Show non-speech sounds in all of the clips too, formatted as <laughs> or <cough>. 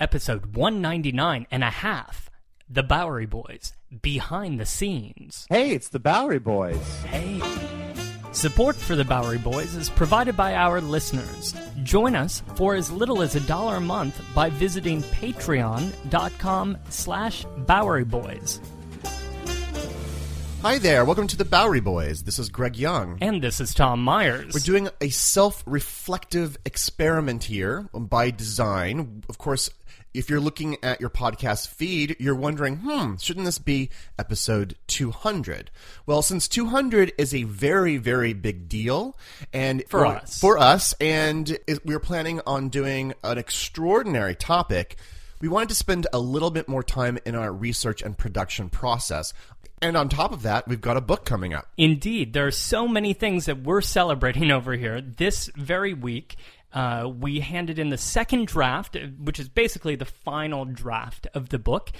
Episode 199 and a half The Bowery Boys Behind the Scenes. Hey, it's the Bowery Boys. Hey. Support for the Bowery Boys is provided by our listeners. Join us for as little as a dollar a month by visiting patreon.com slash Bowery Boys. Hi there, welcome to the Bowery Boys. This is Greg Young. And this is Tom Myers. We're doing a self reflective experiment here by design. Of course, if you're looking at your podcast feed, you're wondering, hmm, shouldn't this be episode 200? Well, since 200 is a very, very big deal, and For us. for us, and it- we're planning on doing an extraordinary topic, we wanted to spend a little bit more time in our research and production process. And on top of that, we've got a book coming up. Indeed, there are so many things that we're celebrating <laughs> over here. This very week, uh, we handed in the second draft, which is basically the final draft of the book.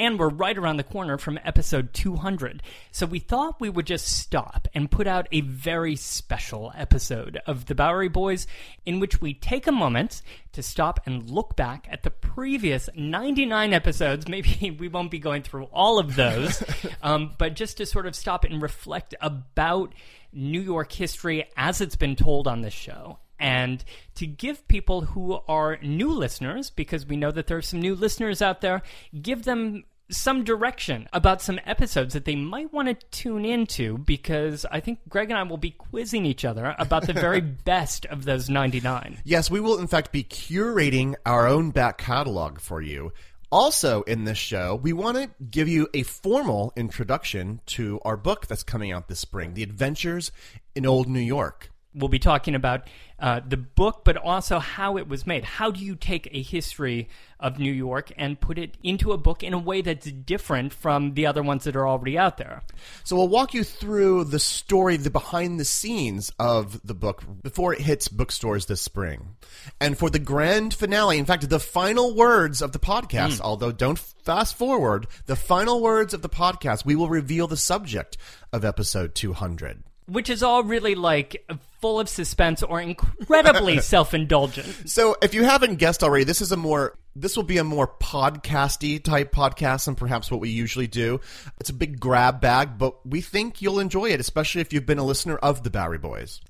And we're right around the corner from episode 200. So we thought we would just stop and put out a very special episode of The Bowery Boys in which we take a moment to stop and look back at the previous 99 episodes. Maybe <laughs> we won't be going through all of those, <laughs> um, but just to sort of stop and reflect about New York history as it's been told on this show. And to give people who are new listeners, because we know that there are some new listeners out there, give them some direction about some episodes that they might want to tune into because I think Greg and I will be quizzing each other about the very <laughs> best of those 99. Yes, we will in fact be curating our own back catalog for you. Also, in this show, we want to give you a formal introduction to our book that's coming out this spring The Adventures in Old New York. We'll be talking about uh, the book, but also how it was made. How do you take a history of New York and put it into a book in a way that's different from the other ones that are already out there? So, we'll walk you through the story, the behind the scenes of the book before it hits bookstores this spring. And for the grand finale, in fact, the final words of the podcast, although don't fast forward, the final words of the podcast, we will reveal the subject of episode 200. Which is all really like full of suspense or incredibly <laughs> self indulgent. So, if you haven't guessed already, this is a more this will be a more podcasty type podcast than perhaps what we usually do. It's a big grab bag, but we think you'll enjoy it, especially if you've been a listener of the Bowery Boys.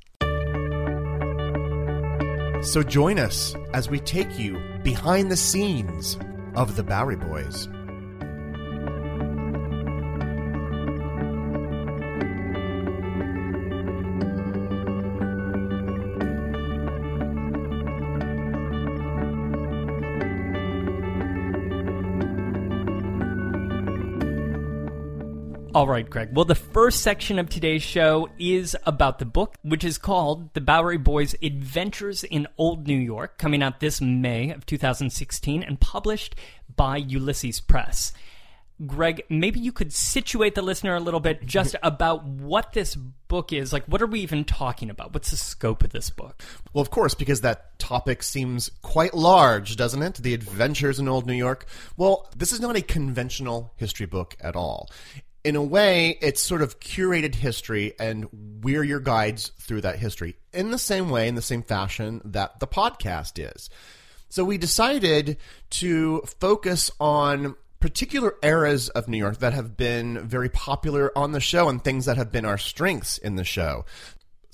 So join us as we take you behind the scenes of the Bowery Boys. All right, Greg. Well, the first section of today's show is about the book, which is called The Bowery Boys Adventures in Old New York, coming out this May of 2016 and published by Ulysses Press. Greg, maybe you could situate the listener a little bit just mm-hmm. about what this book is. Like, what are we even talking about? What's the scope of this book? Well, of course, because that topic seems quite large, doesn't it? The adventures in old New York. Well, this is not a conventional history book at all. In a way, it's sort of curated history, and we're your guides through that history in the same way, in the same fashion that the podcast is. So we decided to focus on particular eras of New York that have been very popular on the show and things that have been our strengths in the show.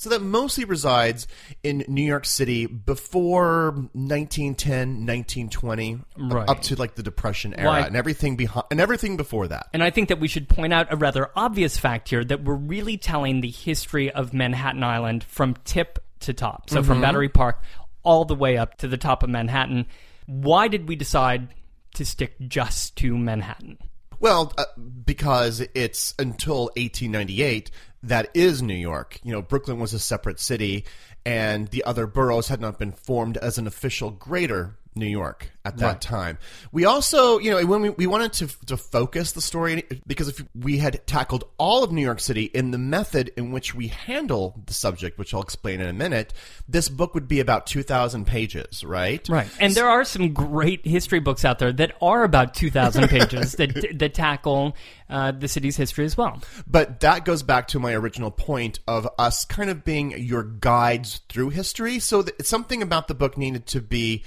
So that mostly resides in New York City before 1910, 1920, Right. up to like the Depression era and everything behind and everything before that. And I think that we should point out a rather obvious fact here that we're really telling the history of Manhattan Island from tip to top. So from Battery Park all the way up to the top of Manhattan. Why did we decide to stick just to Manhattan? Well, uh, because it's until 1898 that is New York. You know, Brooklyn was a separate city, and the other boroughs had not been formed as an official greater New York at that Right. time. We also, you know, when we, we wanted to, to focus the story, because if we had tackled all of New York City in the method in which we handle the subject, which I'll explain in a minute, this book would be about 2,000 pages, right? Right. And there are some great history books out there that are about 2,000 <laughs> pages that, that tackle uh, the city's history as well. But that goes back to my original point of us kind of being your guides through history. So that something about the book needed to be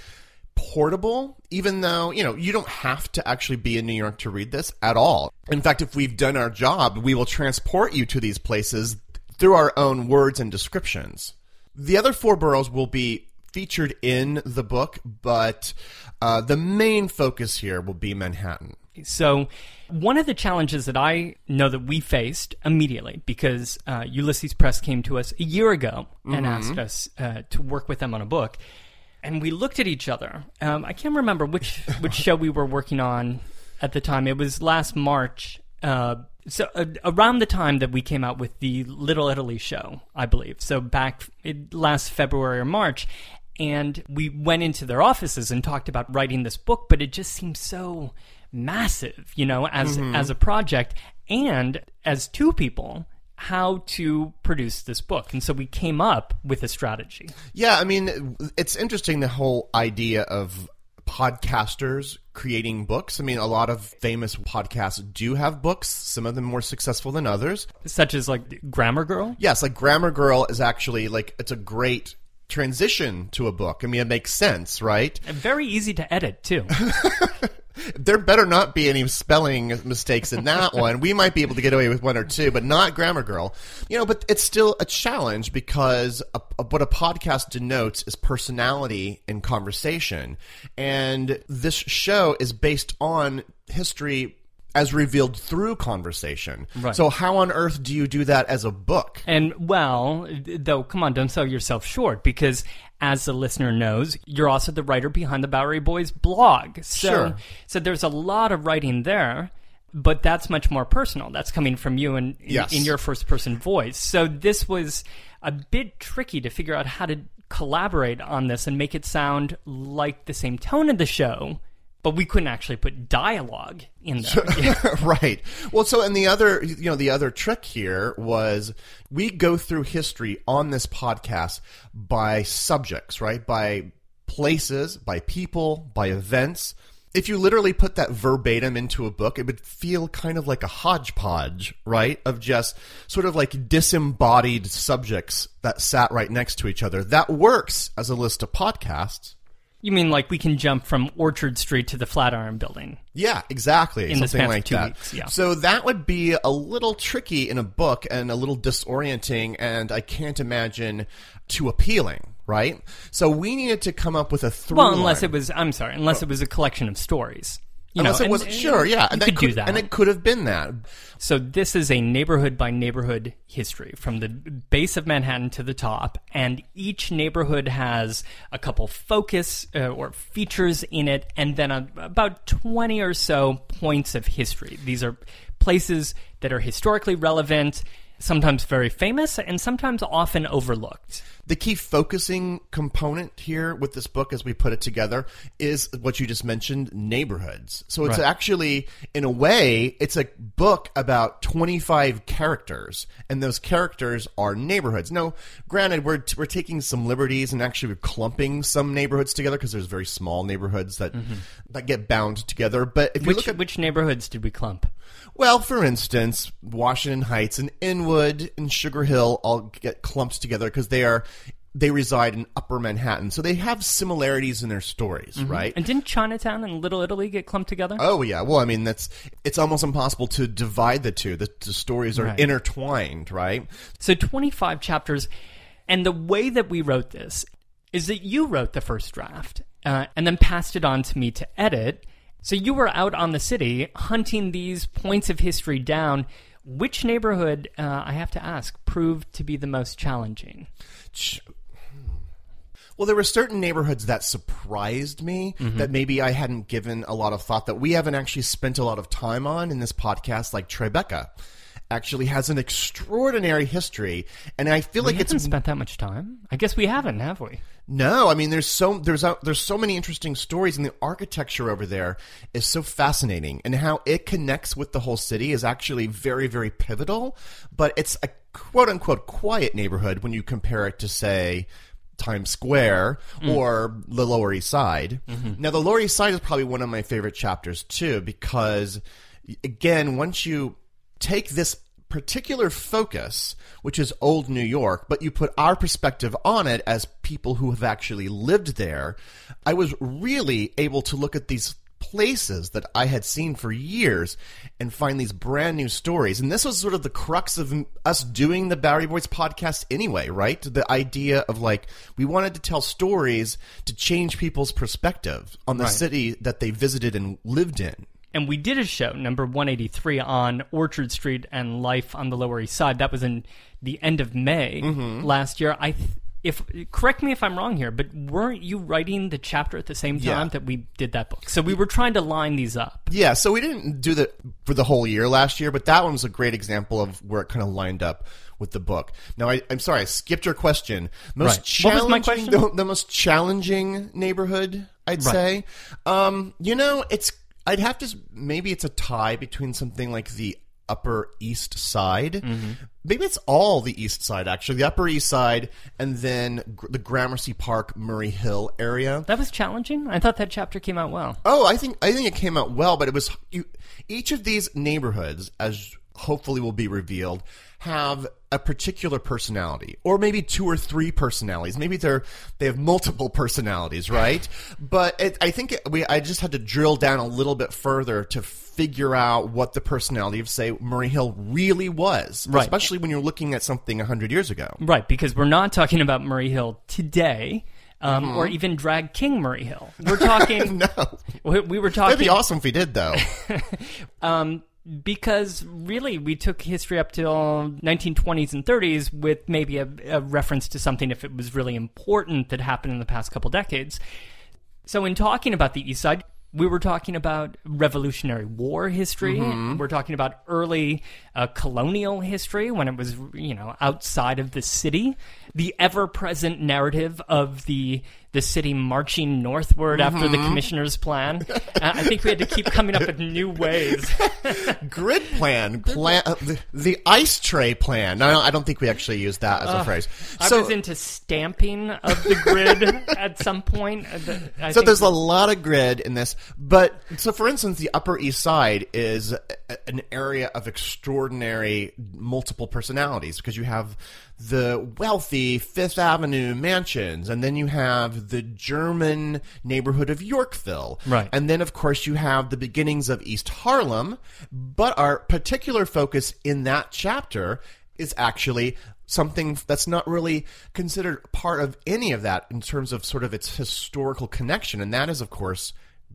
portable, even though, you know, you don't have to actually be in New York to read this at all. In fact, if we've done our job, we will transport you to these places through our own words and descriptions. The other four boroughs will be featured in the book, but uh, the main focus here will be Manhattan. So, one of the challenges that I know that we faced immediately, because uh, Ulysses Press came to us a year ago and asked us uh, to work with them on a book, and we looked at each other. Um, I can't remember which which show we were working on at the time. It was last March. Uh, so uh, around the time that we came out with the Little Italy show, I believe. So back in last February or March, and we went into their offices and talked about writing this book, but it just seemed so massive, you know, as as a project and as two people how to produce this book. And so we came up with a strategy. Yeah, I mean, it's interesting the whole idea of podcasters creating books. I mean, a lot of famous podcasts do have books, some of them more successful than others. Such as like Grammar Girl. Yes, like Grammar Girl is actually like it's a great transition to a book. I mean, it makes sense, right? And very easy to edit too. <laughs> There better not be any spelling mistakes in that <laughs> one. We might be able to get away with one or two, but not Grammar Girl. You know, but it's still a challenge because a, a- what a podcast denotes is personality and conversation. And this show is based on history as revealed through conversation. Right. So how on earth do you do that as a book? And well, though, come on, don't sell yourself short because as the listener knows, you're also the writer behind the Bowery Boys blog. So, Sure. so there's a lot of writing there, but that's much more personal. That's coming from you and in, Yes. in your first person voice. So this was a bit tricky to figure out how to collaborate on this and make it sound like the same tone of the show. But we couldn't actually put dialogue in there. <laughs> right. Well, so and the other, you know, the other trick here was we go through history on this podcast by subjects, right? By places, by people, by events. If you literally put that verbatim into a book, it would feel kind of like a hodgepodge, right? Of just sort of like disembodied subjects that sat right next to each other. That works as a list of podcasts. You mean like we can jump from Orchard Street to the Flatiron Building? Yeah, exactly. In the Something like two that. weeks, yeah. So that would be a little tricky in a book and a little disorienting, and I can't imagine too appealing, right? So we needed to come up with a through Well, unless line. it was, I'm sorry, unless oh. it was a collection of stories. You Unless know, it wasn't sure, yeah, you and could that do that. and it could have been that. So this is a neighborhood by neighborhood history from the base of Manhattan to the top, and each neighborhood has a couple focus uh, or features in it, and then a, about twenty or so points of history. These are places that are historically relevant, sometimes very famous, and sometimes often overlooked. The key focusing component here with this book as we put it together is what you just mentioned, neighborhoods. So it's Right. actually, in a way, it's a book about 25 characters, and those characters are neighborhoods. Now, granted, we're, we're taking some liberties and actually we're clumping some neighborhoods together because there's very small neighborhoods that, mm-hmm. that get bound together. But if you Which look at which neighborhoods did we clump? Well, for instance, Washington Heights and Inwood and Sugar Hill all get clumped together because they are they reside in Upper Manhattan, so they have similarities in their stories, right? And didn't Chinatown and Little Italy get clumped together? Oh yeah, well, I mean that's it's almost impossible to divide the two. The, the stories are Right. intertwined, right? So 25 chapters. And the way that we wrote this is that you wrote the first draft uh, and then passed it on to me to edit. So you were out on the city hunting these points of history down. Which neighborhood, uh, I have to ask, proved to be the most challenging? Ch- Well, there were certain neighborhoods that surprised me that maybe I hadn't given a lot of thought that we haven't actually spent a lot of time on in this podcast, like Tribeca. Actually has an extraordinary history, and I feel We like it's haven't spent that much time. I guess we haven't, have we? No, I mean there's so there's a, there's so many interesting stories, and the architecture over there is so fascinating, and how it connects with the whole city is actually very very pivotal. But it's a quote unquote quiet neighborhood when you compare it to say Times Square mm. or the Lower East Side. Mm-hmm. Now the Lower East Side is probably one of my favorite chapters too, because again, once you take this particular focus, which is old New York, but you put our perspective on it as people who have actually lived there, I was really able to look at these places that I had seen for years and find these brand new stories. And this was sort of the crux of us doing the Bowery Boys podcast anyway, right? The idea of like, we wanted to tell stories to change people's perspective on the Right. city that they visited and lived in. And we did a show, number 183, on Orchard Street and life on the Lower East Side. That was in the end of May Mm-hmm. last year. I, th- if correct me if I'm wrong here, but weren't you writing the chapter at the same Yeah. time that we did that book? So we were trying to line these up. Yeah, so we didn't do the for the whole year last year, but that one was a great example of where it kind of lined up with the book. Now, I, I'm sorry, I skipped your question. Most Right. What was my challenging, question? The, the most challenging neighborhood, I'd Right. say. Um, you know, it's I'd have to maybe it's a tie between something like the Upper East Side. Mm-hmm. Maybe it's all the East Side actually, the Upper East Side, and then gr- the Gramercy Park, Murray Hill area. That was challenging. I thought that chapter came out well. Oh, I think I think it came out well, but it was you, each of these neighborhoods, as hopefully will be revealed, have a particular personality, or maybe two or three personalities. Maybe they're they have multiple personalities, right? but it, I think we I just had to drill down a little bit further to figure out what the personality of say Murray Hill really was, Right. especially when you're looking at something hundred years ago. Right, because we're not talking about Murray Hill today. Um, Mm-hmm. Or even drag King Murray Hill. We're talking. <laughs> No, we, we were talking. that'd be awesome if we did, though. <laughs> Um, because really, we took history up till 1920s and 30s with maybe a, a reference to something if it was really important that happened in the past couple decades. So, in talking about the East Side, we were talking about Revolutionary War history. We're talking about early uh, colonial history when it was, you know, outside of the city. The ever-present narrative of the the city marching northward after the commissioner's plan. <laughs> Uh, I think we had to keep coming up with new ways. <laughs> grid plan, <laughs> plan uh, the, the ice tray plan. No, I don't think we actually used that as a phrase. I So, was into stamping of the grid at some point. Uh, I so there's a lot of grid in this, but so for instance, the Upper East Side is a- an area of extraordinary multiple personalities because you have the wealthy Fifth Avenue mansions, and then you have the German neighborhood of Yorkville, Right. And then, of course, you have the beginnings of East Harlem, but our particular focus in that chapter is actually something that's not really considered part of any of that in terms of sort of its historical connection, and that is, of course,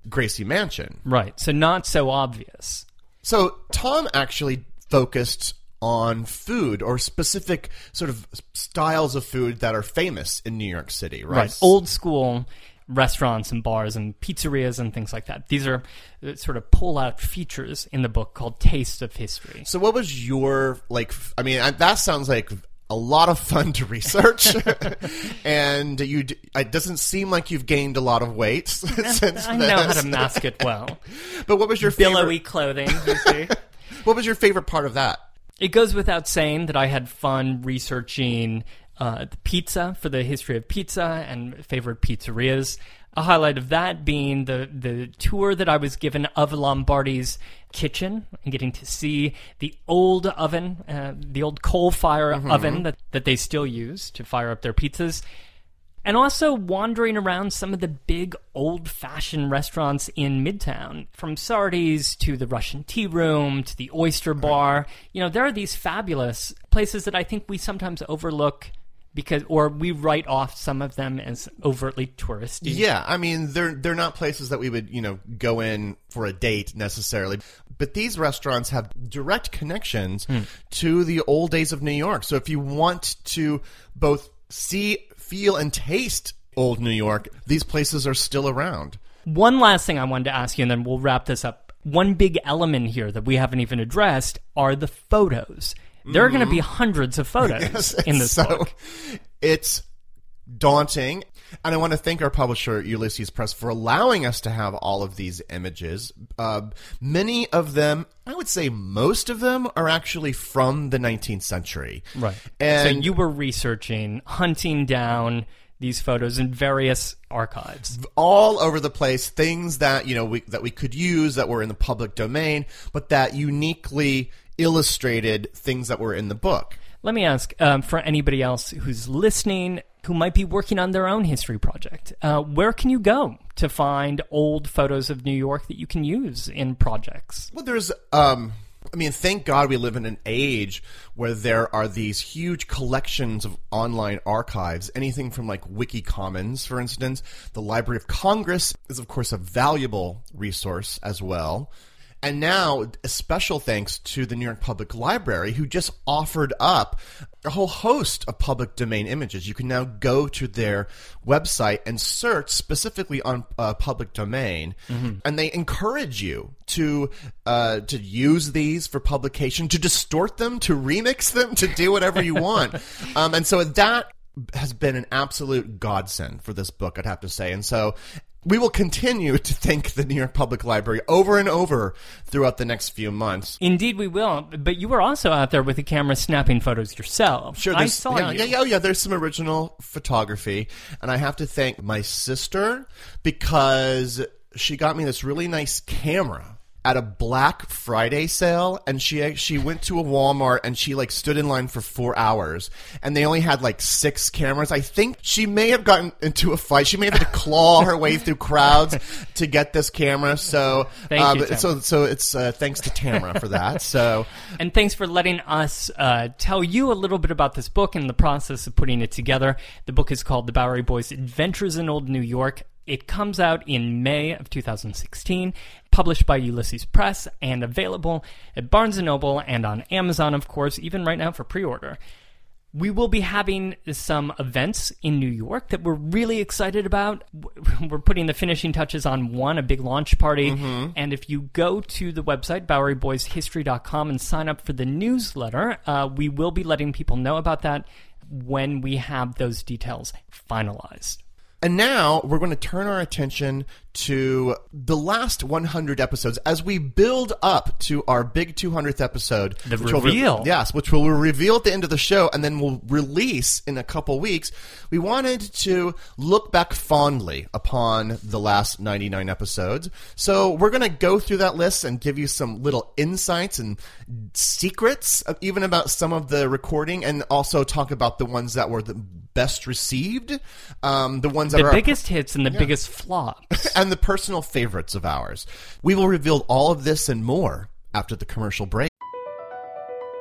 Gracie Mansion. right. So not so obvious. So Tom actually focused on food or specific sort of styles of food that are famous in New York City, right? Right. Old school restaurants and bars and pizzerias and things like that. These are uh, sort of pull out features in the book called Taste of History. So what was your like? I mean, that sounds like a lot of fun to research, <laughs> and you. d- It doesn't seem like you've gained a lot of weight <laughs> <laughs> since. I know how to mask it well. But what was your Billowy favorite? clothing, you see. What was your favorite part of that? It goes without saying that I had fun researching uh, the pizza for the history of pizza and favorite pizzerias. A highlight of that being the, the tour that I was given of Lombardi's kitchen and getting to see the old oven, uh, the old coal fire oven that, that they still use to fire up their pizzas. And also wandering around some of the big old fashioned restaurants in Midtown, from Sardi's to the Russian Tea Room to the Oyster Bar. You know, there are these fabulous places that I think we sometimes overlook because or we write off some of them as overtly touristy. Yeah, I mean they're they're not places that we would you know go in for a date necessarily, but these restaurants have direct connections hmm. to the old days of New York. So if you want to both see, feel, and taste old New York, these places are still around. One last thing I wanted to ask you, and then we'll wrap this up. One big element here that we haven't even addressed are the photos. There are going to be mm-hmm. hundreds of photos <laughs> Yes, in this so book. It's daunting. And I want to thank our publisher, Ulysses Press, for allowing us to have all of these images. Uh, many of them, I would say most of them, are actually from the 19th century. Right. And so you were researching, hunting down these photos in various archives. all over the place things that you know we, that we could use that were in the public domain but that uniquely illustrated things that were in the book Let me ask um, for anybody else who's listening who might be working on their own history project, uh, where can you go to find old photos of New York that you can use in projects? well there's um I mean, thank God we live in an age where there are these huge collections of online archives. Anything from like Wiki Commons, for instance. The Library of Congress is, of course, a valuable resource as well. And now, a special thanks to the New York Public Library, who just offered up a whole host of public domain images. You can now go to their website and search specifically on uh, public domain, and they encourage you to uh, to use these for publication, to distort them, to remix them, to do whatever you want. <laughs> um, and so that has been an absolute godsend for this book, I'd have to say. And so we will continue to thank the New York Public Library over and over throughout the next few months. Indeed, we will. But you were also out there with the camera snapping photos yourself. Sure, I saw yeah, you. yeah, yeah, oh, yeah. There's some original photography, and I have to thank my sister because she got me this really nice camera at a Black Friday sale, and she she went to a Walmart and she like stood in line for four hours, and they only had like six cameras. I think she may have gotten into a fight. She may have had to <laughs> claw her way through crowds to get this camera. So, uh, you, so so it's uh, thanks to Tamara for that. So. <laughs> And thanks for letting us uh, tell you a little bit about this book and the process of putting it together. The book is called The Bowery Boys Adventures in Old New York. It comes out in May of 2016, published by Ulysses Press, and available at Barnes & Noble and on Amazon, of course, even right now for pre-order. We will be having some events in New York that we're really excited about. <laughs> We're putting the finishing touches on one, a big launch party. And if you go to the website, BoweryBoysHistory.com, and sign up for the newsletter, uh, we will be letting people know about that when we have those details finalized. And now we're going to turn our attention to the last 100 episodes as we build up to our big 200th episode. The which will reveal. yes, which we'll reveal at the end of the show and then we'll release in a couple weeks. We wanted to look back fondly upon the last 99 episodes. So we're going to go through that list and give you some little insights and secrets, even about some of the recording, and also talk about the ones that were the best received, um, the ones that are The are biggest hits and the biggest flops. <laughs> and the personal favorites of ours. We will reveal all of this and more after the commercial break.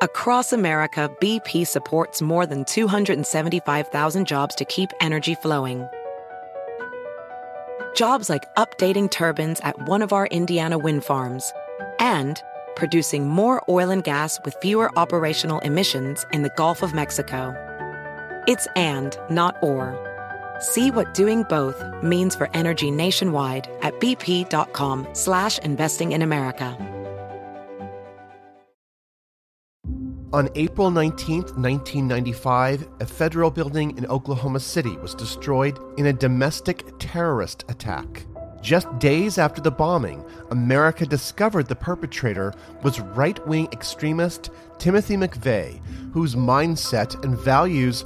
Across America, BP supports more than 275,000 jobs to keep energy flowing. Jobs like updating turbines at one of our Indiana wind farms and producing more oil and gas with fewer operational emissions in the Gulf of Mexico. It's and, not or. See what doing both means for energy nationwide at bp.com slash investing in America. On April 19, 1995, a federal building in Oklahoma City was destroyed in a domestic terrorist attack. Just days after the bombing, America discovered the perpetrator was right wing extremist Timothy McVeigh, whose mindset and values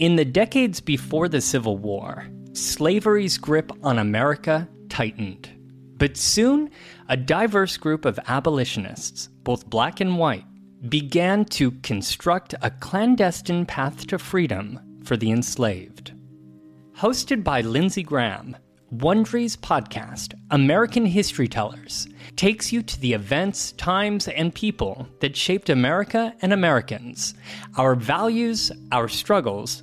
In the decades before the Civil War, slavery's grip on America tightened. But soon, a diverse group of abolitionists, both black and white, began to construct a clandestine path to freedom for the enslaved. Hosted by Lindsay Graham, Wondery's podcast, American History Tellers, takes you to the events, times, and people that shaped America and Americans, our values, our struggles,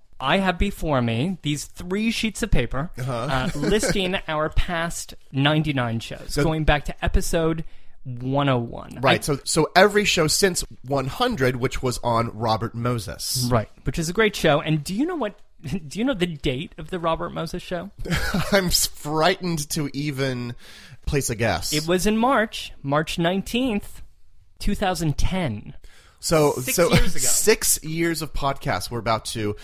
I have before me these three sheets of paper uh, listing <laughs> our past 99 shows, So- going back to episode 101. Right. So so every show since 100, which was on Robert Moses. Right, which is a great show. And do you know what? <laughs> Do you know the date of the Robert Moses show? <laughs> I'm frightened to even place a guess. It was in March, March 19th, 2010. so six so years ago. six years of podcasts we're about to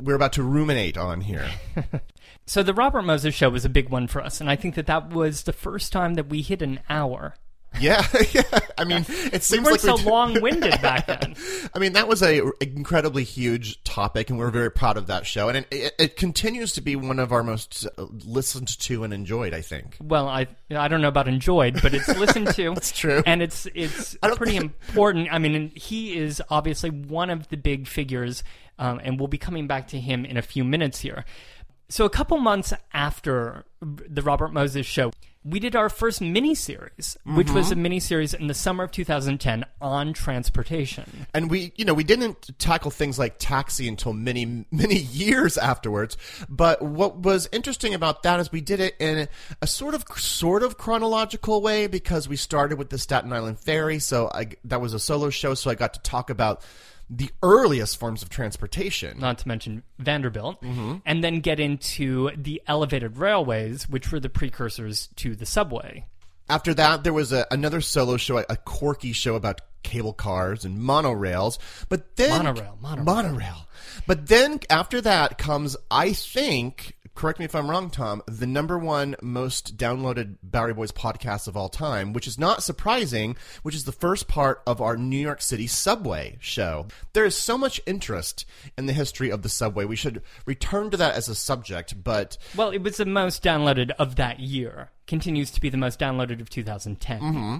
we're about to ruminate on here. <laughs> So the Robert Moses show was a big one for us, and I think that that was the first time that we hit an hour. Yeah, <laughs> yeah. I mean, it We seems weren't like so we- long-winded back <laughs> then. I mean, that was a incredibly huge topic, and we're very proud of that show. And it, it, it continues to be one of our most uh, listened to and enjoyed. I think. Well, I I don't know about enjoyed, but it's listened to. <laughs> That's true. and it's it's pretty important. I mean, he is obviously one of the big figures, um, and we'll be coming back to him in a few minutes here. So, a couple months after the Robert Moses show, we did our first mini series, which was a mini series in the summer of 2010 on transportation. And we, you know, we didn't tackle things like taxi until many, many <laughs> years afterwards. But what was interesting about that is we did it in a sort of, sort of chronological way because we started with the Staten Island Ferry. So I, that was a solo show. So I got to talk about the earliest forms of transportation. not to mention Vanderbilt, Mm-hmm. and then get into the elevated railways, which were the precursors to the subway. After that, there was a, another solo show, a, a quirky show about cable cars and monorails. But then Monorail, monorail. monorail. But then after that comes, I think, correct me if I'm wrong, Tom, the number one most downloaded Bowery Boys podcast of all time, which is not surprising, which is the first part of our New York City subway show. There is so much interest in the history of the subway. We should return to that as a subject, but Well, it was the most downloaded of that year. Continues to be the most downloaded of 2010. Mm-hmm.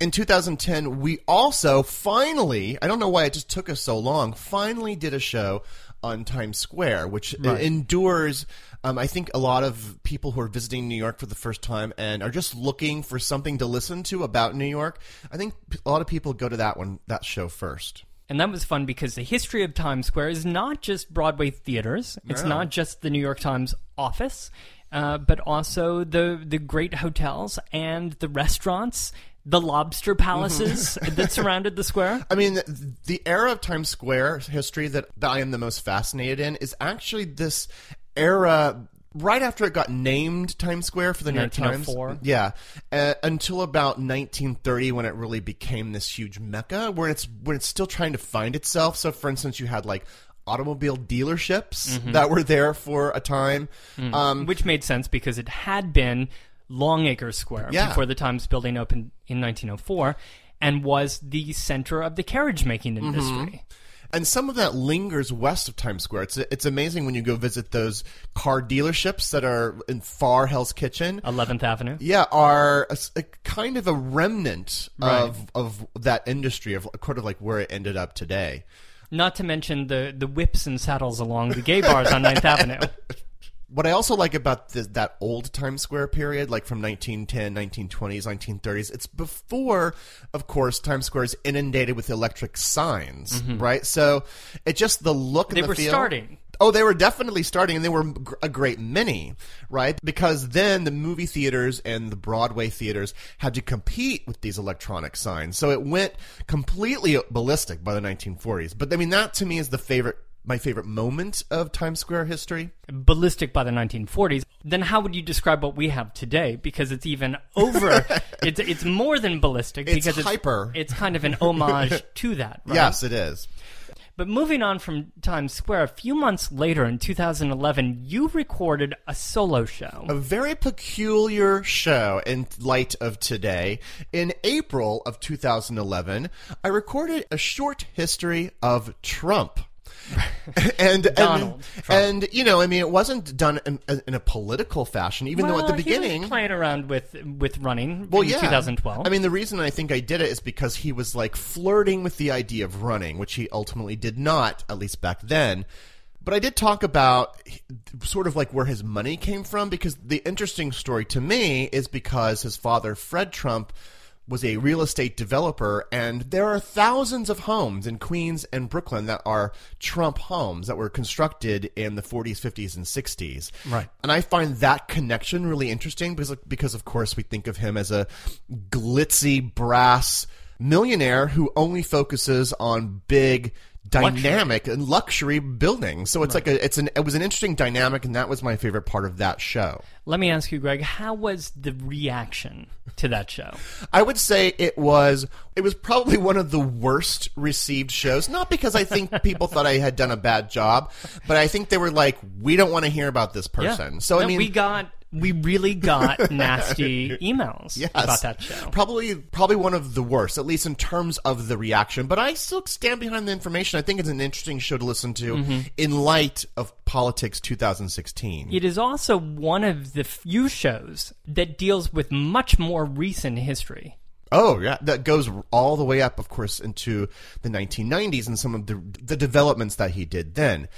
in 2010, we also finally, I don't know why it just took us so long, finally did a show on Times Square, which endures, um, I think, a lot of people who are visiting New York for the first time and are just looking for something to listen to about New York. I think a lot of people go to that one, that show first. And that was fun because the history of Times Square is not just Broadway theaters. It's not just the New York Times office, uh, but also the the great hotels and the restaurants, the lobster palaces <laughs> that surrounded the square. I mean, the era of Times Square history that, that I am the most fascinated in is actually this era right after it got named Times Square for the New York Times. 1904. Yeah, uh, until about 1930 when it really became this huge mecca where it's when it's still trying to find itself. So, for instance, you had like automobile dealerships that were there for a time. Um, which made sense because it had been Longacre Square Yeah. before the Times building opened in 1904 and was the center of the carriage making Mm-hmm. And some of that lingers west of Times Square. It's it's amazing when you go visit those car dealerships that are in far Hell's Kitchen. 11th Avenue. Yeah, are a, a kind of a remnant Right. of of that industry of kind of like where it ended up today. Not to mention the, the whips and saddles along the gay bars on 9th <laughs> Avenue. What I also like about this, that old Times Square period, like from 1910, 1920s, 1930s, it's before, of course, Times Square is inundated with electric signs, right? So it just the look Mm-hmm. They the were feel. starting. Oh, they were definitely starting, and they were a great many, right? Because then the movie theaters and the Broadway theaters had to compete with these electronic signs. So it went completely ballistic by the 1940s. But I mean, that to me is the favorite, my favorite moment of Times Square history. ballistic by the 1940s, then how would you describe what we have today? Because it's even over. <laughs> it's it's more than ballistic It's because hyper. It's, it's kind of an homage <laughs> to that. Right? Yes, it is. But moving on from Times Square, a few months later in 2011, you recorded a solo show. A very peculiar show in light of today. In April of 2011, I recorded a short history of Trump. <laughs> and Donald and, and you know, I mean, it wasn't done in, in a political fashion, even though at the Well, he was beginning, playing around with with running well, in yeah, 2012. I mean, the reason I think I did it is because he was like flirting with the idea of running, which he ultimately did not, at least back then. But I did talk about sort of like where his money came from because the interesting story to me is because his father, Fred Trump, was a real estate developer, and there are thousands of homes in Queens and Brooklyn that are Trump homes that were constructed in the 40s, 50s, and 60s. Right. And I find that connection really interesting because, because of course, we think of him as a glitzy brass millionaire who only focuses on big dynamic and luxury building. So it's like a it's an it was an interesting dynamic and that was my favorite part of that show. Let me ask you, Greg, how was the reaction to that show? I would say it was it was probably one of the worst received shows. Not because I think <laughs> people thought I had done a bad job, but I think they were like, we don't want to hear about this person. So I mean, we got we really got <laughs> nasty emails yes, about that show. Probably probably one of the worst, at least in terms of the reaction. But I still stand behind the information. I think it's an interesting show to listen to Mm-hmm. in light of politics 2016. It is also one of the few shows that deals with much more recent history. Oh yeah, that goes all the way up, of course, into the 1990s and some of the the developments that he did then.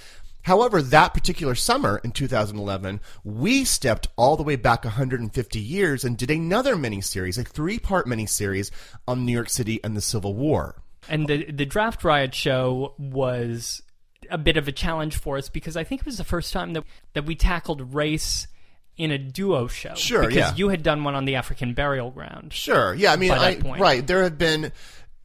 However, that particular summer in 2011, we stepped all the way back 150 years and did another miniseries, a three-part miniseries on New York City and the Civil War. And the the Draft Riot show was a bit of a challenge for us because I think it was the first time that that we tackled race in a duo show. Sure, because yeah. you had done one on the African burial ground. Sure. Yeah. I mean, I, right. There have been,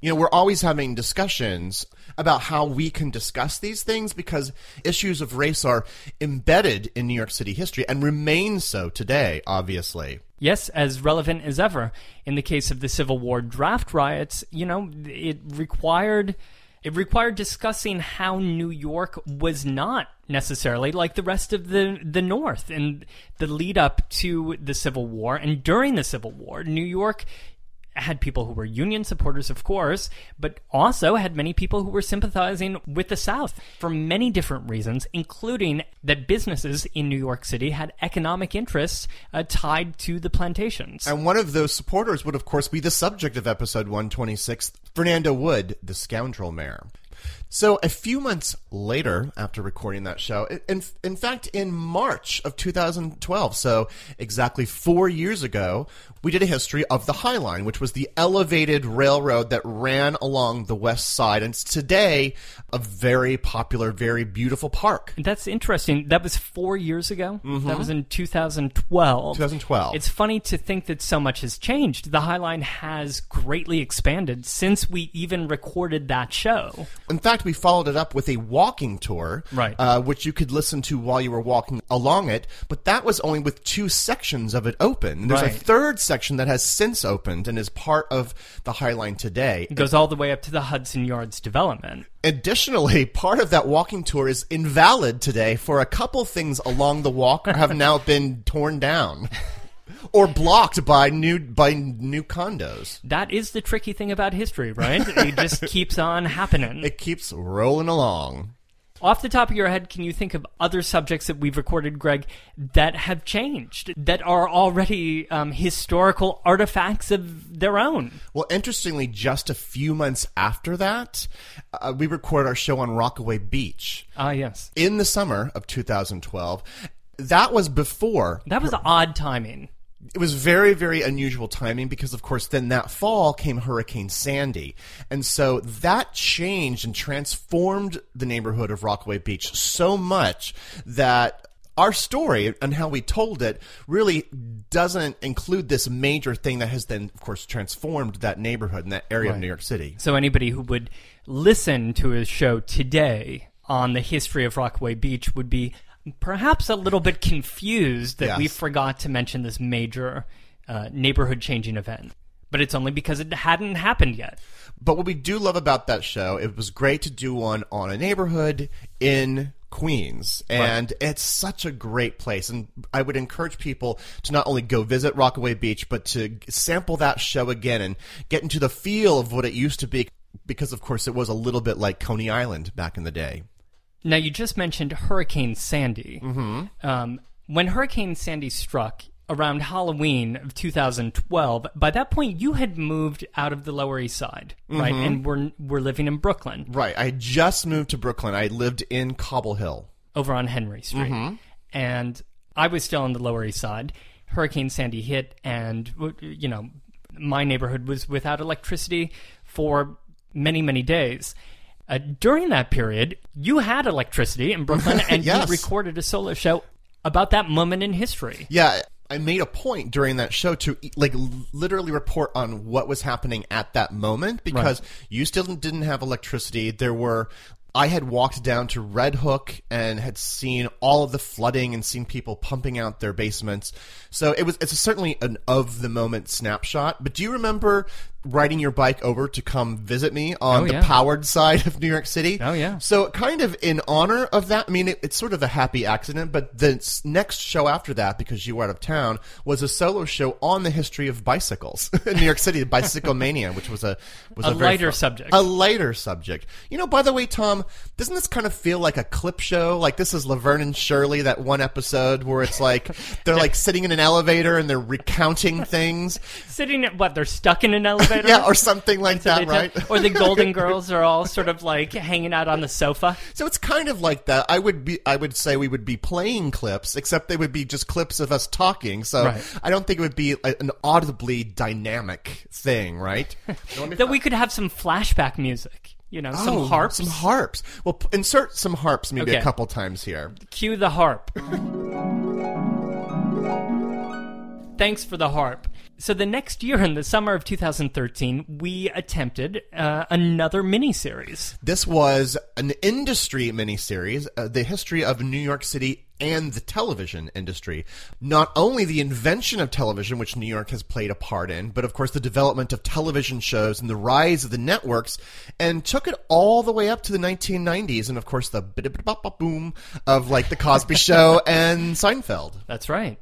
you know, we're always having discussions about how we can discuss these things because issues of race are embedded in New York City history and remain so today, obviously. Yes, as relevant as ever. In the case of the Civil War draft riots, you know, it required it required discussing how New York was not necessarily like the rest of the the North and the lead up to the Civil War and during the Civil War, New York had people who were Union supporters, of course, but also had many people who were sympathizing with the South for many different reasons, including that businesses in New York City had economic interests uh, tied to the plantations. And one of those supporters would, of course, be the subject of episode 126, Fernando Wood, the scoundrel mayor. So a few months later, after recording that show, in, in fact, in March of 2012, so exactly four years ago, we did a history of the High Line, which was the elevated railroad that ran along the west side, and it's today a very popular, very beautiful park. That's interesting. That was four years ago. Mm-hmm. That was in 2012. 2012. It's funny to think that so much has changed. The High Line has greatly expanded since we even recorded that show. In fact, we followed it up with a walking tour, Right. Uh, which you could listen to while you were walking along it. But that was only with two sections of it open. There's Right. a third section that has since opened and is part of the High Line today. It goes all the way up to the Hudson Yards development. Additionally, <laughs> part of that walking tour is invalid today for a couple things along the walk have now been torn down. <laughs> or blocked by new by new condos. That is the tricky thing about history, right? it just <laughs> keeps on happening. It keeps rolling along. Off the top of your head, can you think of other subjects that we've recorded, Greg, that have changed, that are already um, historical artifacts of their own? Well, interestingly, just a few months after that, uh, we record our show on Rockaway Beach Ah, yes. in the summer of 2012. That was before That was odd timing. It was very very unusual timing because of course then that fall came hurricane sandy. And so that changed and transformed the neighborhood of rockaway beach so much that our story and how we told it really doesn't include this major thing that has then of course transformed that neighborhood and that area of new york city. So anybody who would listen to a show today on the history of Rockaway Beach would be perhaps a little bit confused that Yes. we forgot to mention this major uh, neighborhood changing event. But it's only because it hadn't happened yet. But what we do love about that show, it was great to do one on a neighborhood in Queens. And it's such a great place. And I would encourage people to not only go visit Rockaway Beach, but to sample that show again and get into the feel of what it used to be. Because, of course, it was a little bit like Coney Island back in the day. Now, you just mentioned Hurricane Sandy. Mm-hmm. Um, when Hurricane Sandy struck around Halloween of 2012, by that point you had moved out of the Lower East Side, right? And we're, we're living in Brooklyn. Right. I just moved to Brooklyn. I lived in Cobble Hill. over on Henry Street. And I was still on the Lower East Side. Hurricane Sandy hit, and, you know, my neighborhood was without electricity for many, many days. Uh, during that period, you had electricity in Brooklyn, <laughs> and Yes. you recorded a solo show about that moment in history. Yeah, I made a point during that show to like literally report on what was happening at that moment because you still didn't have electricity. There were I had walked down to Red Hook and had seen all of the flooding and seen people pumping out their basements. So it was it's certainly an of the moment snapshot. But do you remember riding your bike over to come visit me on Oh, the yeah. powered side of New York City? Oh, yeah. So, kind of in honor of that, I mean, it, it's sort of a happy accident, but the next show after that, because you were out of town, was a solo show on the history of bicycles <laughs> in New York City, Bicycle Mania, which was a was A a, lighter fun- subject. A lighter subject. You know, by the way, Tom, doesn't this kind of feel like a clip show? Like this is Laverne and Shirley, that one episode where it's like they're <laughs> like sitting in an elevator and they're recounting things, Sitting at what? They're stuck in an elevator? Yeah, or something like So that, tell- right? or the Golden <laughs> Girls are all sort of like hanging out on the sofa. So it's kind of like that. I would be, I would say we would be playing clips, except they would be just clips of us talking. So Right. I don't think it would be an audibly dynamic thing, right? <laughs> That we could have some flashback music. You know, some Oh, harps. some harps. Well, insert some harps maybe Okay. a couple times here. Cue the harp. Thanks for the harp. So the next year, in the summer of 2013, we attempted uh, another miniseries. This was an industry miniseries, uh, the history of New York City and the television industry. Not only the invention of television, which New York has played a part in, but of course the development of television shows and the rise of the networks, and took it all the way up to the 1990s, and of course the boom of like the Cosby Show <laughs> and Seinfeld. That's right.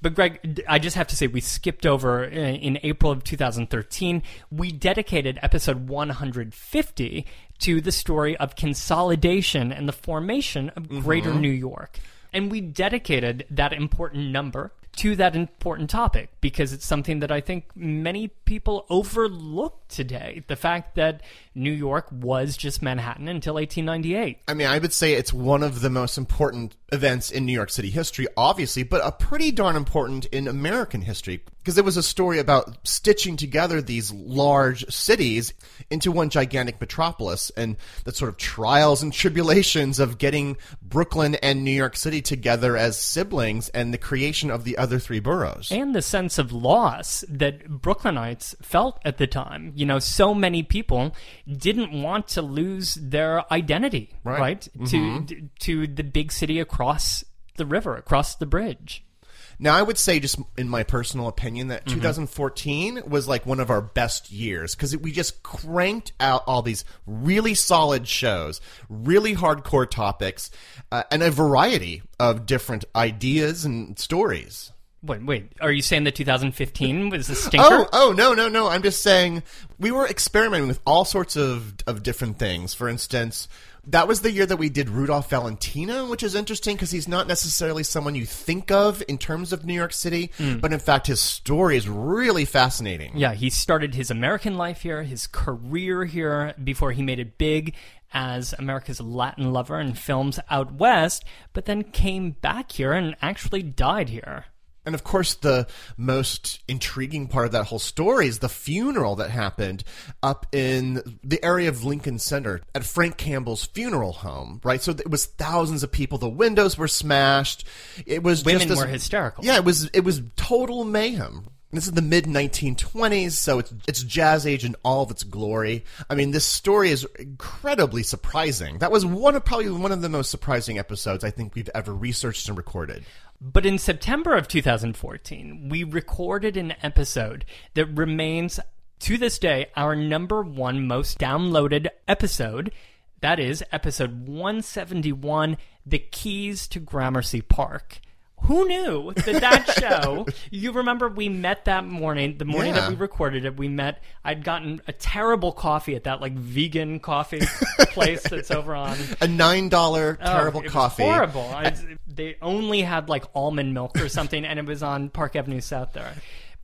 But Greg, I just have to say, we skipped over uh, in April of 2013. We dedicated episode 150 to the story of consolidation and the formation of Greater New York. And we dedicated that important number to that important topic because it's something that I think many people overlook today. The fact that New York was just Manhattan until 1898. I mean, I would say it's one of the most important events in New York City history, obviously, but a pretty darn important in American history because it was a story about stitching together these large cities into one gigantic metropolis and the sort of trials and tribulations of getting Brooklyn and New York City together as siblings and the creation of the other three boroughs. and the sense of loss that Brooklynites felt at the time. You know, so many people didn't want to lose their identity, Right. right? To mm-hmm. to the big city across the river, across the bridge. Now, I would say, just in my personal opinion, that 2014 was like one of our best years because we just cranked out all these really solid shows, really hardcore topics, uh, and a variety of different ideas and stories. Wait, wait. Are you saying that 2015 <laughs> was a stinker? Oh, oh no, no, no. I'm just saying we were experimenting with all sorts of of different things. For instance, that was the year that we did Rudolph Valentino, which is interesting because he's not necessarily someone you think of in terms of New York City, hmm. but in fact, his story is really fascinating. Yeah, he started his American life here, his career here before he made it big as America's Latin lover in films out west, but then came back here and actually died here. And of course, the most intriguing part of that whole story is the funeral that happened up in the area of Lincoln Center at Frank Campbell's funeral home, right? So it was thousands of people. The windows were smashed. It was Women just this- were hysterical. Yeah, it was it was total mayhem. This is the mid 1920s, so it's it's jazz age in all of its glory. I mean, this story is incredibly surprising. That was one of probably one of the most surprising episodes I think we've ever researched and recorded. But in September of 2014, we recorded an episode that remains to this day our number one most downloaded episode. That is episode 171 The Keys to Gramercy Park. Who knew that that <laughs> show? You remember we met that morning, the morning Yeah. that we recorded it. We met. I'd gotten a terrible coffee at that like vegan coffee <laughs> place that's over on A nine dollar Oh, terrible it was coffee. horrible. I, they only had like almond milk or something, and it was on Park Avenue South there.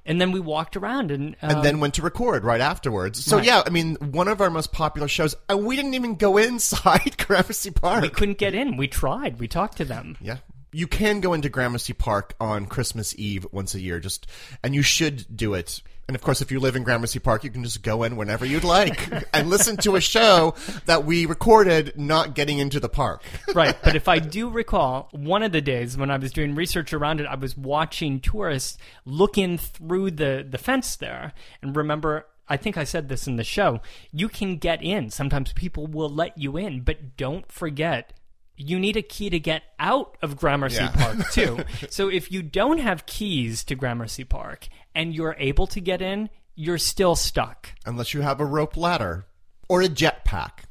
And then we walked around, and, uh, and then went to record right afterwards. So Right. yeah, I mean, one of our most popular shows. And we didn't even go inside <laughs> Gramercy Park. we couldn't get in. We tried. We talked to them. Yeah. You can go into Gramercy Park on Christmas Eve once a year, just and you should do it. And of course, if you live in Gramercy Park, you can just go in whenever you'd like <laughs> and listen to a show that we recorded not getting into the park. right. But if I <laughs> do recall, one of the days when I was doing research around it, I was watching tourists looking through the, the fence there. And remember, I think I said this in the show you can get in. Sometimes people will let you in, but don't forget. You need a key to get out of Gramercy Yeah. Park, <laughs> too. so if you don't have keys to Gramercy Park and you're able to get in, you're still stuck. unless you have a rope ladder or a jetpack.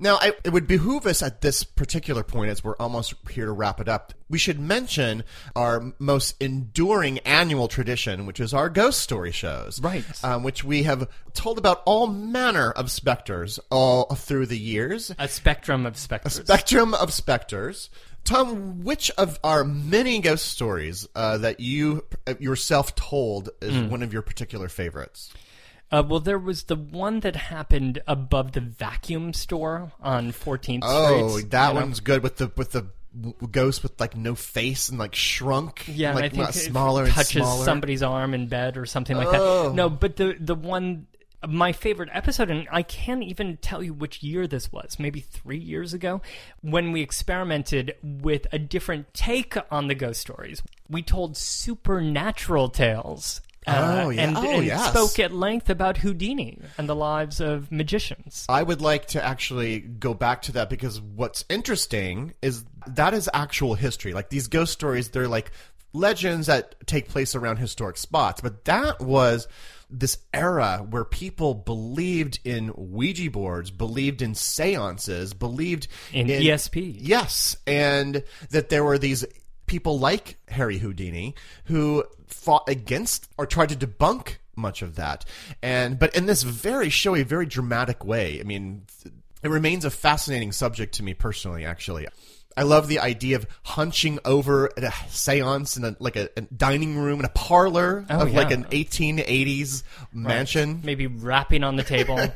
Now, I, it would behoove us at this particular point, as we're almost here to wrap it up, we should mention our most enduring annual tradition, which is our ghost story shows. Right. Um, which we have told about all manner of specters all through the years. A spectrum of specters. A Spectrum of specters. Tom, which of our many ghost stories uh, that you uh, yourself told is Hmm. one of your particular favorites? Uh, well, there was the one that happened above the vacuum store on 14th Oh, Street. Oh, that you know? one's good with the with the ghost with like no face and like shrunk. Yeah, like I think smaller touches smaller. somebody's arm in bed or something like Oh. that. No, but the the one my favorite episode, and I can't even tell you which year this was. Maybe three years ago, when we experimented with a different take on the ghost stories. We told supernatural tales. Uh, Oh, yeah. and, Oh, and yes. spoke at length about Houdini and the lives of magicians. I would like to actually go back to that because what's interesting is that is actual history. Like these ghost stories, they're like legends that take place around historic spots. But that was this era where people believed in Ouija boards, believed in seances, believed In E ESP. Yes, and that there were these people like Harry Houdini who fought against or tried to debunk much of that. And but in this very showy, very dramatic way. I mean, it remains a fascinating subject to me personally actually. I love the idea of hunching over at a seance in a, like a, a dining room in a parlor Oh, of like yeah. an 1880s mansion. Maybe rapping on the table. <laughs>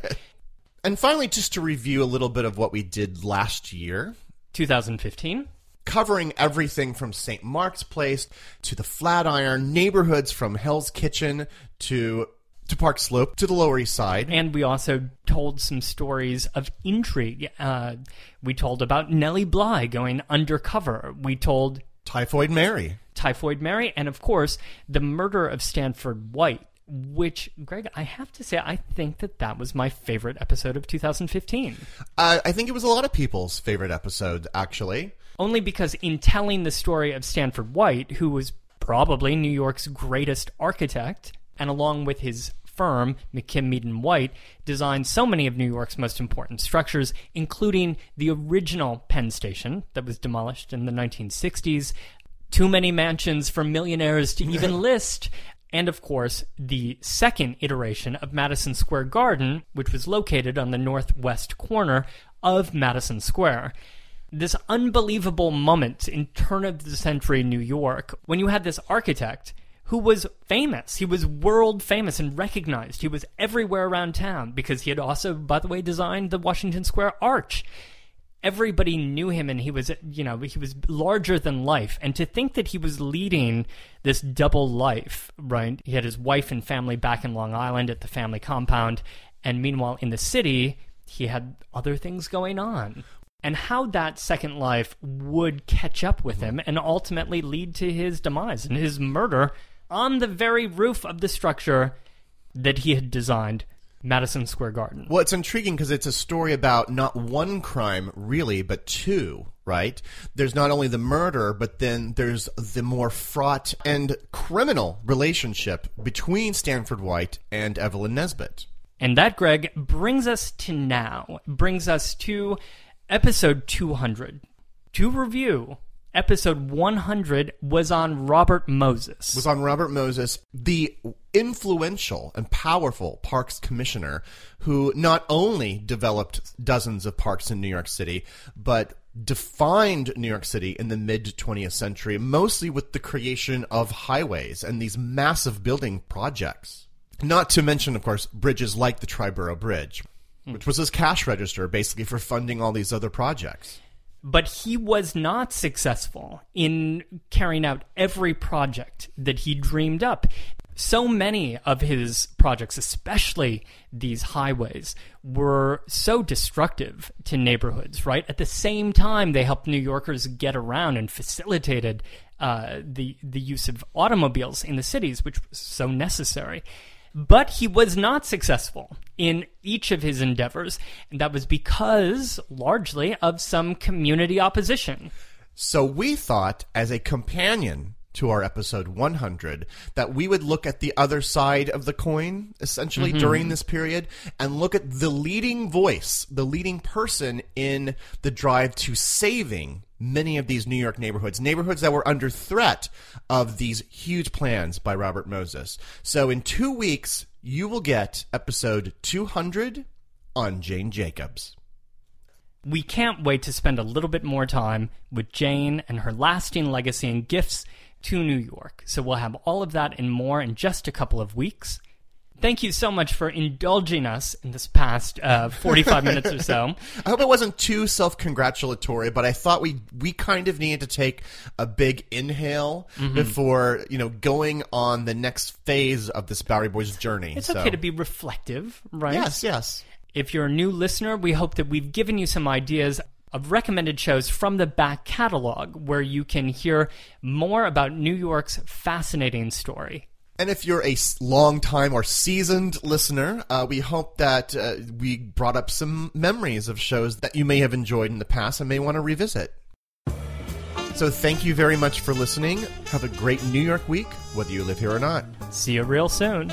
And finally, just to review a little bit of what we did last year. 2015. Covering everything from St. Mark's Place to the Flatiron, neighborhoods from Hell's Kitchen to to Park Slope to the Lower East Side. And we also told some stories of intrigue. Uh, we told about Nellie Bly going undercover. We told Typhoid Mary. Typhoid Mary, and of course, the murder of Stanford White. Which, Greg, I have to say, I think that that was my favorite episode of 2015. Uh, I think it was a lot of people's favorite episode, actually. Only because, in telling the story of Stanford White, who was probably New York's greatest architect, and along with his firm, McKim Mead and White, designed so many of New York's most important structures, including the original Penn Station that was demolished in the 1960s, Too many mansions for millionaires to even <laughs> list. And of course, the second iteration of Madison Square Garden, which was located on the northwest corner of Madison Square. This unbelievable moment in turn of the century New York when you had this architect who was famous. He was world famous and recognized. He was everywhere around town because he had also, by the way, designed the Washington Square Arch. Everybody knew him and he was you know he was larger than life. And to think that he was leading this double life right? He had his wife and family back in long island at the family compound. And meanwhile in the city he had other things going on and how that second life would catch up with him and ultimately lead to his demise and his murder on the very roof of the structure that he had designed Madison Square Garden. Well, it's intriguing because it's a story about not one crime, really, but two, right? There's not only the murder, but then there's the more fraught and criminal relationship between Stanford White and Evelyn Nesbit. And that, Greg, brings us to now, brings us to episode 200. To review, episode 100 was on Robert Moses. Was on Robert Moses, the influential and powerful parks commissioner who not only developed dozens of parks in New York City, but defined New York City in the mid 20th century, mostly with the creation of highways and these massive building projects. Not to mention, of course, bridges like the Triborough Bridge, which was his cash register basically for funding all these other projects but he was not successful in carrying out every project that he dreamed up. So many of his projects, especially these highways, were so destructive to neighborhoods, right? At the same time, they helped New Yorkers get around and facilitated uh, the, the use of automobiles in the cities, which was so necessary. But he was not successful in each of his endeavors, and that was because, largely, of some community opposition. So we thought, as a companion to our episode 100 that we would look at the other side of the coin essentially mm-hmm. during this period and look at the leading voice, the leading person in the drive to saving many of these New York neighborhoods, neighborhoods that were under threat of these huge plans by Robert Moses. So in two weeks, you will get episode 200 on Jane Jacobs. We can't wait to spend a little bit more time with Jane and her lasting legacy and gifts to New York. So we'll have all of that and more in just a couple of weeks thank you so much for indulging us in this past uh, 45 minutes or so. <laughs> I hope it wasn't too self-congratulatory, but I thought we we kind of needed to take a big inhale mm-hmm. before, you know, going on the next phase of this Bowery Boys journey. It's so. okay to be reflective, right? Yes, yes. If you're a new listener, we hope that we've given you some ideas of recommended shows from the back catalog where you can hear more about New York's fascinating story. And if you're a long time or seasoned listener, uh, we hope that uh, we brought up some memories of shows that you may have enjoyed in the past and may want to revisit. So thank you very much for listening. Have a great New York week, whether you live here or not. See you real soon.